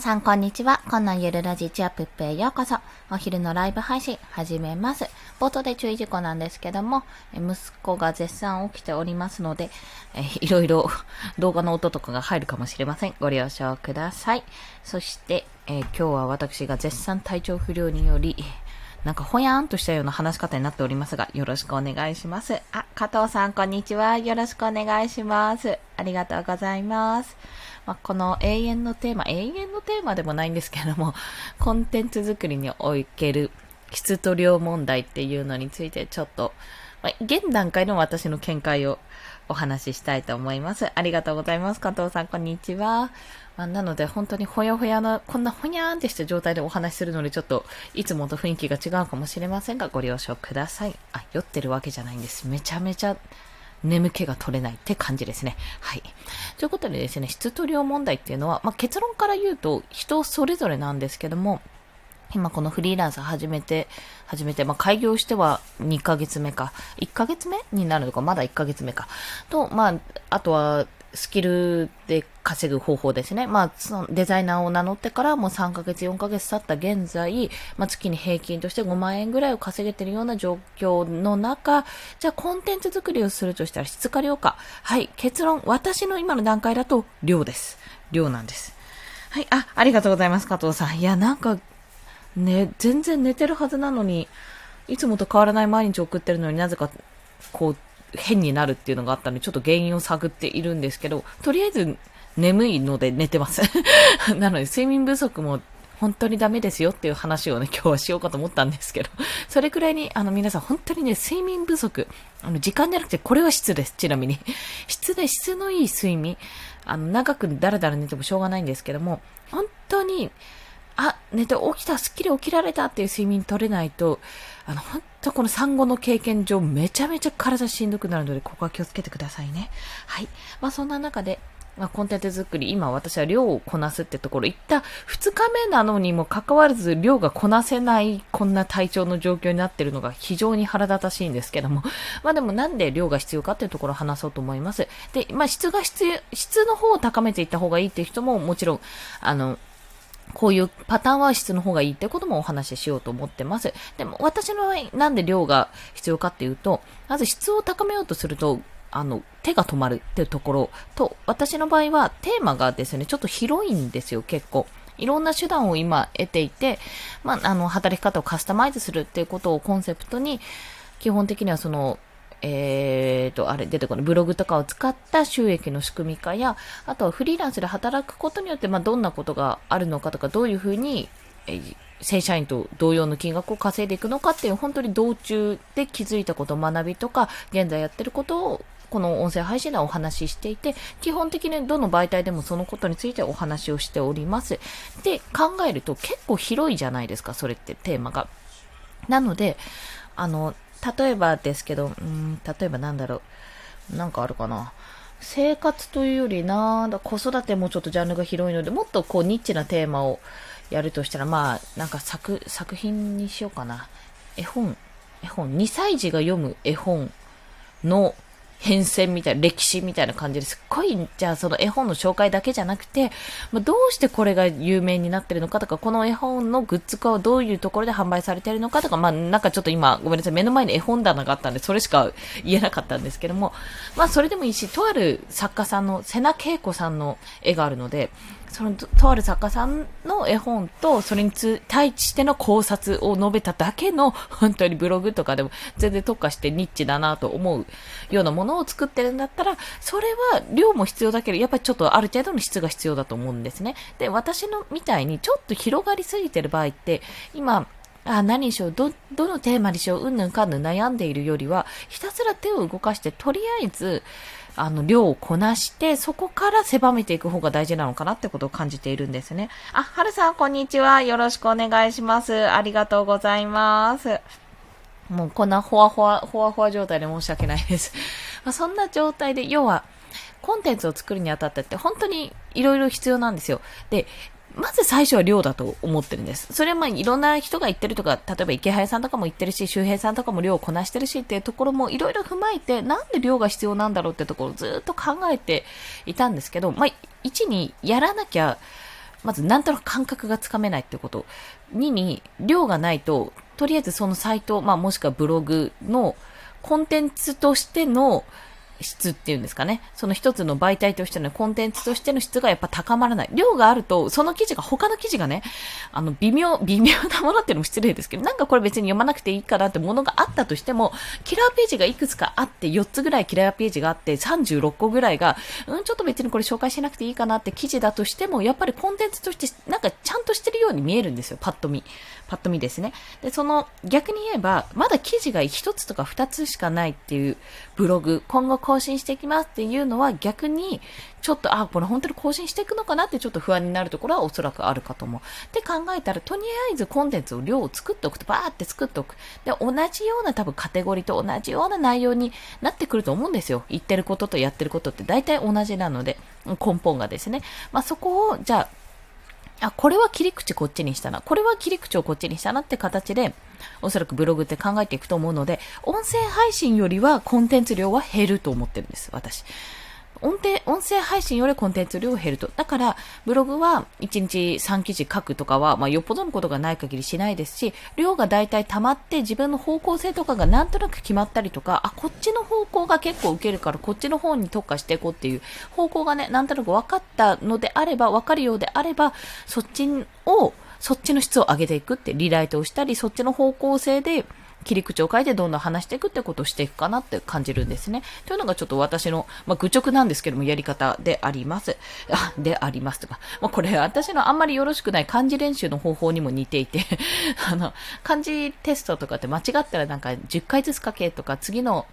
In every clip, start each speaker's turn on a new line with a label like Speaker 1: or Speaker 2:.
Speaker 1: さんこんにちは。このゆるラジチアップペへようこそ。お昼のライブ配信始めます。冒頭で注意事項なんですけども、息子が絶賛起きておりますので、えいろいろ 動画の音とかが入るかもしれません。ご了承ください。そして、え、今日は私が絶賛体調不良により、なんかほやーんとしたような話し方になっておりますが、よろしくお願いします。あ、加藤さん、こんにちは。よろしくお願いします。ありがとうございます。まあ、この永遠のテーマ、永遠のテーマでもないんですけども、コンテンツ作りにおける質と量問題っていうのについてちょっと、まあ、現段階の私の見解をお話ししたいと思います。ありがとうございます。加藤さん、こんにちは。まあ、なので、本当にほやほやの、こんなほにゃーんってした状態でお話しするので、ちょっと、いつもと雰囲気が違うかもしれませんが、ご了承ください。あ、酔ってるわけじゃないんです。めちゃめちゃ、眠気が取れないって感じですね。はい。ということでですね、質と量問題っていうのは、まあ、結論から言うと、人それぞれなんですけども、今このフリーランス始めて、始めて、まあ、開業しては2ヶ月目か、1ヶ月目になるのか、まだ1ヶ月目か。と、まあ、あとは、スキルで稼ぐ方法ですね。まあ、そのデザイナーを名乗ってからもう3ヶ月、4ヶ月経った現在、まあ、月に平均として5万円ぐらいを稼げてるような状況の中、じゃあコンテンツ作りをするとしたら質か量か。はい、結論、私の今の段階だと量です。量なんです。はい、あ、ありがとうございます、加藤さん。いや、なんか、ね、全然寝てるはずなのに、いつもと変わらない毎日送ってるのになぜか、こう、変になるっていうのがあったので、ちょっと原因を探っているんですけど、とりあえず眠いので寝てます なので、睡眠不足も本当にダメですよっていう話をね、今日はしようかと思ったんですけど、それくらいに、あの、皆さん本当にね、睡眠不足、あの、時間じゃなくて、これは質です、ちなみに。質で質のいい睡眠、あの、長くだらだら寝てもしょうがないんですけども、本当に、寝て起きた、すっきり起きられたっていう睡眠取れないと、あの、本当この産後の経験上、めちゃめちゃ体しんどくなるので、ここは気をつけてくださいね。はい。まあ、そんな中で、まあ、コンテンツ作り、今私は量をこなすってところ、行った2日目なのにもかかわらず量がこなせない、こんな体調の状況になってるのが非常に腹立たしいんですけども、まあでもなんで量が必要かっていうところを話そうと思います。で、まあ質が必要、質の方を高めていった方がいいっていう人ももちろん、あの、こういうパターンは質の方がいいってこともお話ししようと思ってます。でも私の場合、なんで量が必要かっていうと、まず質を高めようとすると、あの、手が止まるっていうところと、私の場合はテーマがですね、ちょっと広いんですよ、結構。いろんな手段を今得ていて、まあ、あの、働き方をカスタマイズするっていうことをコンセプトに、基本的にはその、えーと、あれ出てこない、ブログとかを使った収益の仕組み化や、あとはフリーランスで働くことによって、まあ、どんなことがあるのかとか、どういうふうに、えー、正社員と同様の金額を稼いでいくのかっていう、本当に道中で気づいたこと、学びとか、現在やってることを、この音声配信でお話ししていて、基本的にどの媒体でもそのことについてお話をしております。で、考えると結構広いじゃないですか、それってテーマが。なので、あの、例えばですけど、うん、例えばなんだろう。なんかあるかな。生活というよりな、だ子育てもちょっとジャンルが広いので、もっとこうニッチなテーマをやるとしたら、まあ、なんか作、作品にしようかな。絵本、絵本、2歳児が読む絵本の変遷みたいな、歴史みたいな感じですっごい、じゃあその絵本の紹介だけじゃなくて、ま、どうしてこれが有名になってるのかとか、この絵本のグッズ化はどういうところで販売されてるのかとか、まあなんかちょっと今、ごめんなさい、目の前に絵本棚があったんで、それしか言えなかったんですけども、まあそれでもいいし、とある作家さんの、瀬名恵子さんの絵があるので、そのとある作家さんの絵本と、それに対しての考察を述べただけの、本当にブログとかでも全然特化してニッチだなと思うようなものを作ってるんだったら、それは量も必要だけど、やっぱりちょっとある程度の質が必要だと思うんですね。で、私のみたいにちょっと広がりすぎてる場合って、今、あ、何にしよう、ど、どのテーマにしよう、うんぬんかんぬん悩んでいるよりは、ひたすら手を動かして、とりあえず、あの、量をこなして、そこから狭めていく方が大事なのかなってことを感じているんですね。あ、はるさん、こんにちは。よろしくお願いします。ありがとうございます。もうこんなほわほわ、ほわほわ状態で申し訳ないです。まあ、そんな状態で、要は、コンテンツを作るにあたってって本当に色々必要なんですよ。で、まず最初は量だと思ってるんです。それはまあいろんな人が言ってるとか、例えば池原さんとかも言ってるし、周平さんとかも量をこなしてるしっていうところもいろいろ踏まえて、なんで量が必要なんだろうってところをずっと考えていたんですけど、まあ、一にやらなきゃ、まずなんとなく感覚がつかめないってこと。2に、量がないと、とりあえずそのサイト、まあもしくはブログのコンテンツとしての質っていうんですかね。その一つの媒体としてのコンテンツとしての質がやっぱ高まらない。量があると、その記事が他の記事がね、あの、微妙、微妙なものっていうのも失礼ですけど、なんかこれ別に読まなくていいかなってものがあったとしても、キラーページがいくつかあって、4つぐらいキラーページがあって、36個ぐらいが、うん、ちょっと別にこれ紹介しなくていいかなって記事だとしても、やっぱりコンテンツとして、なんかちゃんとしてるように見えるんですよ、パッと見。パッと見ですね。で、その、逆に言えば、まだ記事が1つとか2つしかないっていうブログ、今後更新していきますっていうのは逆に、ちょっと、あ、これ本当に更新していくのかなってちょっと不安になるところはおそらくあるかと思う。って考えたら、とりあえずコンテンツを量を作っておくと、バーって作っておく。で、同じような多分カテゴリーと同じような内容になってくると思うんですよ。言ってることとやってることって大体同じなので、根本がですね。まあ、そこを、じゃあ、あ、これは切り口こっちにしたな。これは切り口をこっちにしたなって形で、おそらくブログって考えていくと思うので、音声配信よりはコンテンツ量は減ると思ってるんです、私。音程、音声配信よりコンテンツ量減ると。だから、ブログは1日3記事書くとかは、まあ、よっぽどのことがない限りしないですし、量が大体溜まって自分の方向性とかがなんとなく決まったりとか、あ、こっちの方向が結構受けるから、こっちの方に特化していこうっていう方向がね、なんとなく分かったのであれば、分かるようであれば、そっちを、そっちの質を上げていくって、リライトをしたり、そっちの方向性で、切り口を変えてどんどん話していくってことをしていくかなって感じるんですね。というのがちょっと私の、まあ、愚直なんですけども、やり方であります。あ、でありますとか。まあ、これ私のあんまりよろしくない漢字練習の方法にも似ていて あの、漢字テストとかって間違ったらなんか10回ずつ書けとか、次の、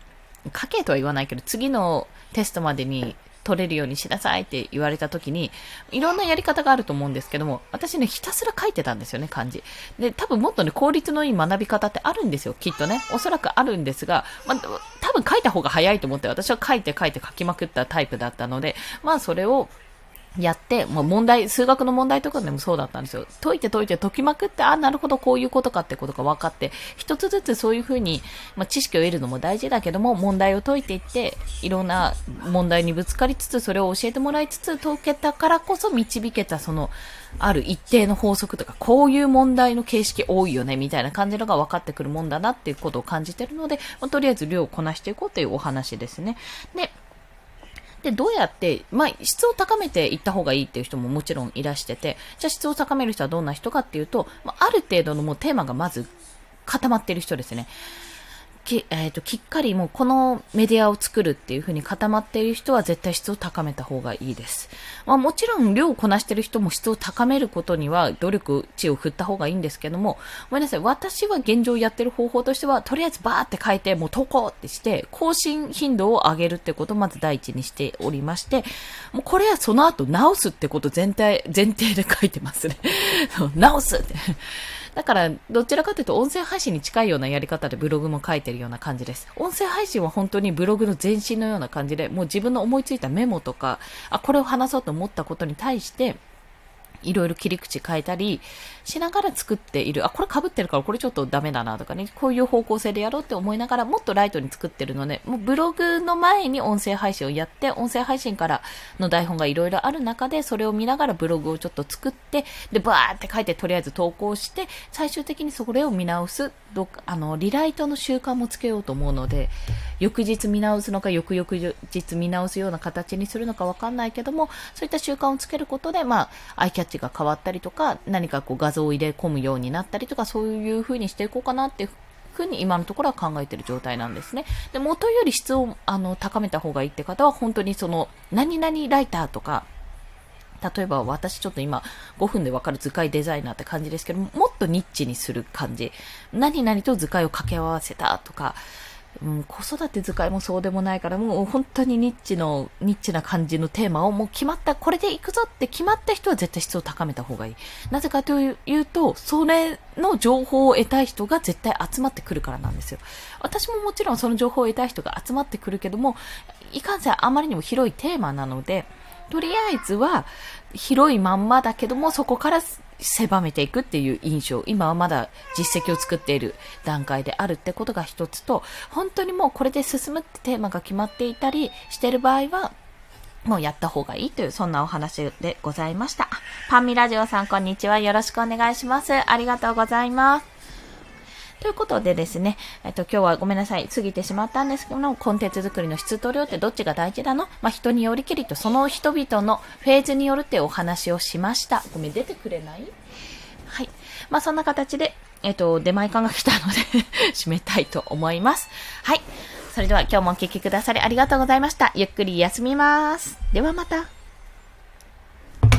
Speaker 1: 書けとは言わないけど、次のテストまでに取れるようにしなさいって言われた時に、いろんなやり方があると思うんですけども、私ね、ひたすら書いてたんですよね、漢字。で、多分もっとね、効率のいい学び方ってあるんですよ、きっとね。おそらくあるんですが、まあ、多分書いた方が早いと思って、私は書いて書いて書きまくったタイプだったので、まあそれを、やって、もう問題、数学の問題とかでもそうだったんですよ。解いて解いて解きまくって、あ、なるほど、こういうことかってことが分かって、一つずつそういうふうに、まあ、知識を得るのも大事だけども、問題を解いていって、いろんな問題にぶつかりつつ、それを教えてもらいつつ、解けたからこそ導けた、その、ある一定の法則とか、こういう問題の形式多いよね、みたいな感じのが分かってくるもんだなっていうことを感じてるので、まあ、とりあえず量をこなしていこうというお話ですね。で、で、どうやって、まあ、質を高めていった方がいいっていう人ももちろんいらしてて、じゃあ質を高める人はどんな人かっていうと、まあ、ある程度のもうテーマがまず固まってる人ですね。き,、えーと、きっかりもうこのメディアを作るっていう風に固まっている人は絶対質を高めた方がいいです。まあ、もちろん量をこなしてる人も質を高めることには努力値を振った方がいいんですけども、ごめんなさい。私は現状やってる方法としては、とりあえずバーって書いて、もう投稿ってして、更新頻度を上げるってことをまず第一にしておりまして、もうこれはその後直すってこと全体、前提で書いてますね。直すって。だから、どちらかというと音声配信に近いようなやり方でブログも書いてるような感じです。音声配信は本当にブログの前身のような感じで、もう自分の思いついたメモとか、あ、これを話そうと思ったことに対して、いろいろ切り口変えたりしながら作っている。あ、これ被ってるからこれちょっとダメだなとかね。こういう方向性でやろうって思いながらもっとライトに作ってるので、もうブログの前に音声配信をやって、音声配信からの台本がいろいろある中で、それを見ながらブログをちょっと作って、で、バーって書いてとりあえず投稿して、最終的にそれを見直す。どあの、リライトの習慣もつけようと思うので、翌日見直すのか、翌々日見直すような形にするのかわかんないけども、そういった習慣をつけることで、まあ、アイキャッチが変わったりとか、何かこう画像を入れ込むようになったりとか、そういう風にしていこうかなっていうふうに今のところは考えている状態なんですね。で、元より質をあの高めた方がいいって方は、本当にその、何々ライターとか、例えば私ちょっと今5分でわかる図解デザイナーって感じですけども、もっとニッチにする感じ。何々と図解を掛け合わせたとか、うん、子育て使いもそうでもないから、もう本当にニッチの、ニッチな感じのテーマをもう決まった、これで行くぞって決まった人は絶対質を高めた方がいい。なぜかというと、それの情報を得たい人が絶対集まってくるからなんですよ。私ももちろんその情報を得たい人が集まってくるけども、いかんせんあまりにも広いテーマなので、とりあえずは広いまんまだけども、そこから狭めていくっていう印象。今はまだ実績を作っている段階であるってことが一つと、本当にもうこれで進むってテーマが決まっていたりしてる場合は、もうやった方がいいという、そんなお話でございました。パンミラジオさん、こんにちは。よろしくお願いします。ありがとうございます。ということでですね、えっと、今日はごめんなさい、過ぎてしまったんですけども、コンテンツ作りの質と量ってどっちが大事なの？まあ、人によりきりと、その人々のフェーズによるってお話をしました。ごめん、出てくれない？はい。まあ、そんな形で、えっと、出前館が来たので 締めたいと思います。はい。それでは今日もお聴きくださりありがとうございました。ゆっくり休みます。ではまた。